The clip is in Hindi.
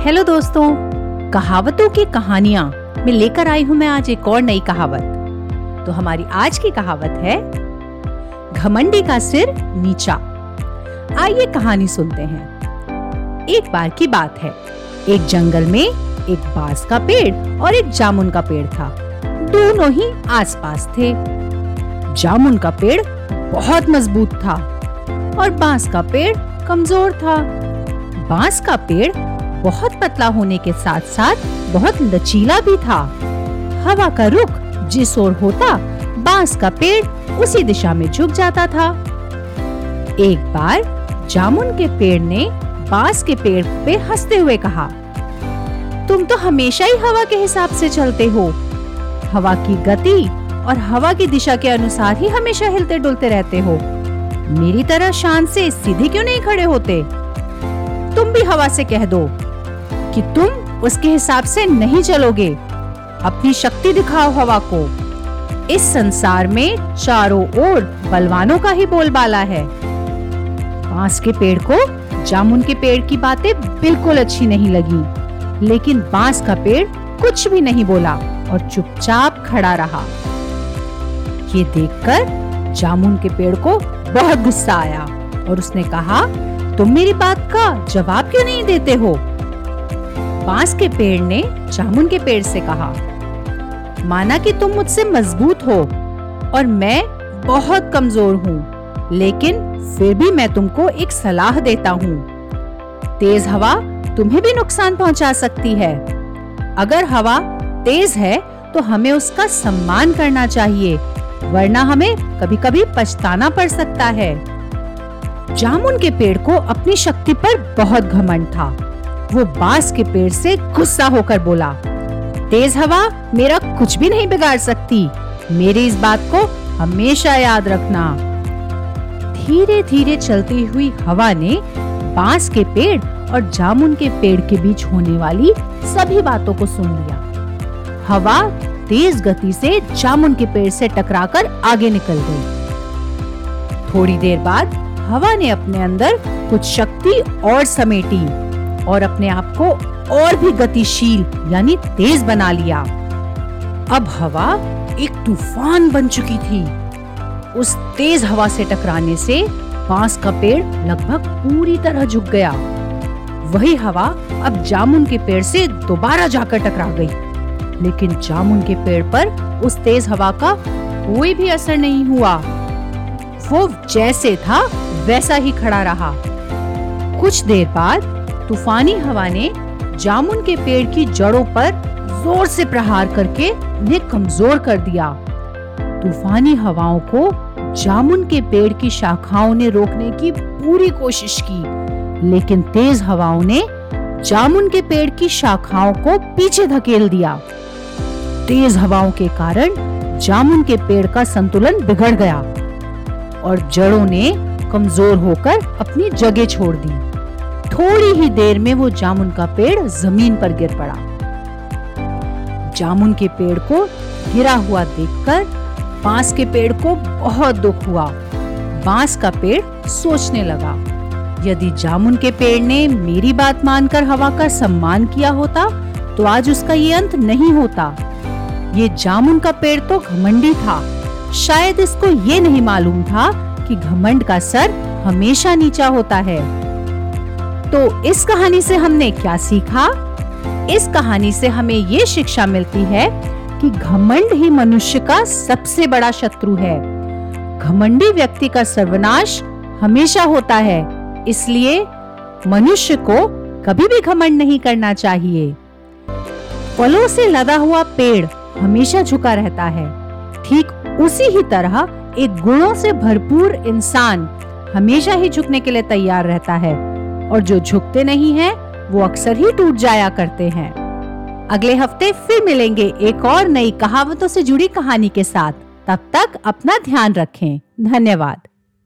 हेलो दोस्तों। कहावतों की कहानियाँ में लेकर आई हूँ मैं आज एक और नई कहावत। तो हमारी आज की कहावत है, घमंडी का सिर नीचा। आइए कहानी सुनते हैं। एक बार की बात है। एक जंगल में एक बाँस का पेड़ और एक जामुन का पेड़ था। दोनों ही आसपास थे। जामुन का पेड़ बहुत मज़बूत था और बाँस का पेड़ कमज़ोर था। बाँस का पेड़ बहुत पतला होने के साथ साथ बहुत लचीला भी था। हवा का रुख जिस ओर होता, बाँस का पेड़ उसी दिशा में झुक जाता था। एक बार जामुन के पेड़ ने बाँस के पेड़ पे हँसते हुए कहा, तुम तो हमेशा ही हवा के हिसाब से चलते हो। हवा की गति और हवा की दिशा के अनुसार ही हमेशा हिलते डुलते रहते हो। मेरी तरह शान से सीधे क्यों नहीं खड़े होते? तुम भी हवा से कह दो। कि तुम उसके हिसाब से नहीं चलोगे। अपनी शक्ति दिखाओ हवा को। इस संसार में चारों ओर बलवानों का ही बोलबाला है। बाँस के पेड़ को जामुन के पेड़ की बातें बिल्कुल अच्छी नहीं लगी, लेकिन बाँस का पेड़ कुछ भी नहीं बोला और चुपचाप खड़ा रहा। ये देखकर जामुन के पेड़ को बहुत गुस्सा आया और उसने कहा, तुम मेरी बात का जवाब क्यों नहीं देते हो? बाँस के पेड़ ने जामुन के पेड़ से कहा, माना कि तुम मुझसे मज़बूत हो और मैं बहुत कमज़ोर हूँ, लेकिन फिर भी मैं तुमको एक सलाह देता हूँ। तेज हवा तुम्हें भी नुकसान पहुँचा सकती है। अगर हवा तेज है तो हमें उसका सम्मान करना चाहिए, वरना हमें कभी-कभी पछताना पड़ सकता है। जामुन के पेड़ को अपनी शक्ति पर बहुत घमंड था। वो बाँस के पेड़ से गुस्सा होकर बोला, तेज हवा मेरा कुछ भी नहीं बिगाड़ सकती। मेरी इस बात को हमेशा याद रखना। धीरे धीरे चलती हुई हवा ने बाँस के पेड़ और जामुन के पेड़ के बीच होने वाली सभी बातों को सुन लिया। हवा तेज गति से जामुन के पेड़ से टकराकर आगे निकल गई। थोड़ी देर बाद हवा ने अपने अंदर कुछ शक्ति और समेटी। और अपने आप को और भी गतिशील, यानी तेज बना लिया। अब हवा एक तूफ़ान बन चुकी थी। उस तेज हवा से टकराने से बाँस का पेड़ लगभग पूरी तरह झुक गया। वही हवा अब जामुन के पेड़ से दोबारा जाकर टकरा गई। लेकिन जामुन के पेड़ पर उस तेज हवा का कोई भी असर नहीं हुआ। वो जैसे था, वैसा ही खड़ा रहा। कुछ देर बाद तूफानी हवा ने जामुन के पेड़ की जड़ों पर ज़ोर से प्रहार करके उन्हें कमज़ोर कर दिया। तूफानी हवाओं को जामुन के पेड़ की शाखाओं ने रोकने की पूरी कोशिश की, लेकिन तेज हवाओं ने जामुन के पेड़ की शाखाओं को पीछे धकेल दिया। तेज हवाओं के कारण जामुन के पेड़ का संतुलन बिगड़ गया और जड़ों ने कमज़ोर होकर अपनी जगह छोड़ दी। थोड़ी ही देर में वो जामुन का पेड़ ज़मीन पर गिर पड़ा। जामुन के पेड़ को गिरा हुआ देखकर बाँस के पेड़ को बहुत दुख हुआ। बाँस का पेड़ सोचने लगा, यदि जामुन के पेड़ ने मेरी बात मानकर हवा का सम्मान किया होता तो आज उसका ये अंत नहीं होता। ये जामुन का पेड़ तो घमंडी था। शायद इसको ये नहीं मालूम था कि घमंड का सर हमेशा नीचा होता है। तो इस कहानी से हमने क्या सीखा? इस कहानी से हमें ये शिक्षा मिलती है कि घमंड ही मनुष्य का सबसे बड़ा शत्रु है। घमंडी व्यक्ति का सर्वनाश हमेशा होता है, इसलिए मनुष्य को कभी भी घमंड नहीं करना चाहिए। फलों से लदा हुआ पेड़ हमेशा झुका रहता है। ठीक उसी ही तरह एक गुणों से भरपूर इंसान हमेशा ही झुकने के लिए तैयार रहता है। और जो झुकते नहीं हैं, वो अक्सर ही टूट जाया करते हैं। अगले हफ़्ते फिर मिलेंगे एक और नई कहावतों से जुड़ी कहानी के साथ। तब तक अपना ध्यान रखें। धन्यवाद।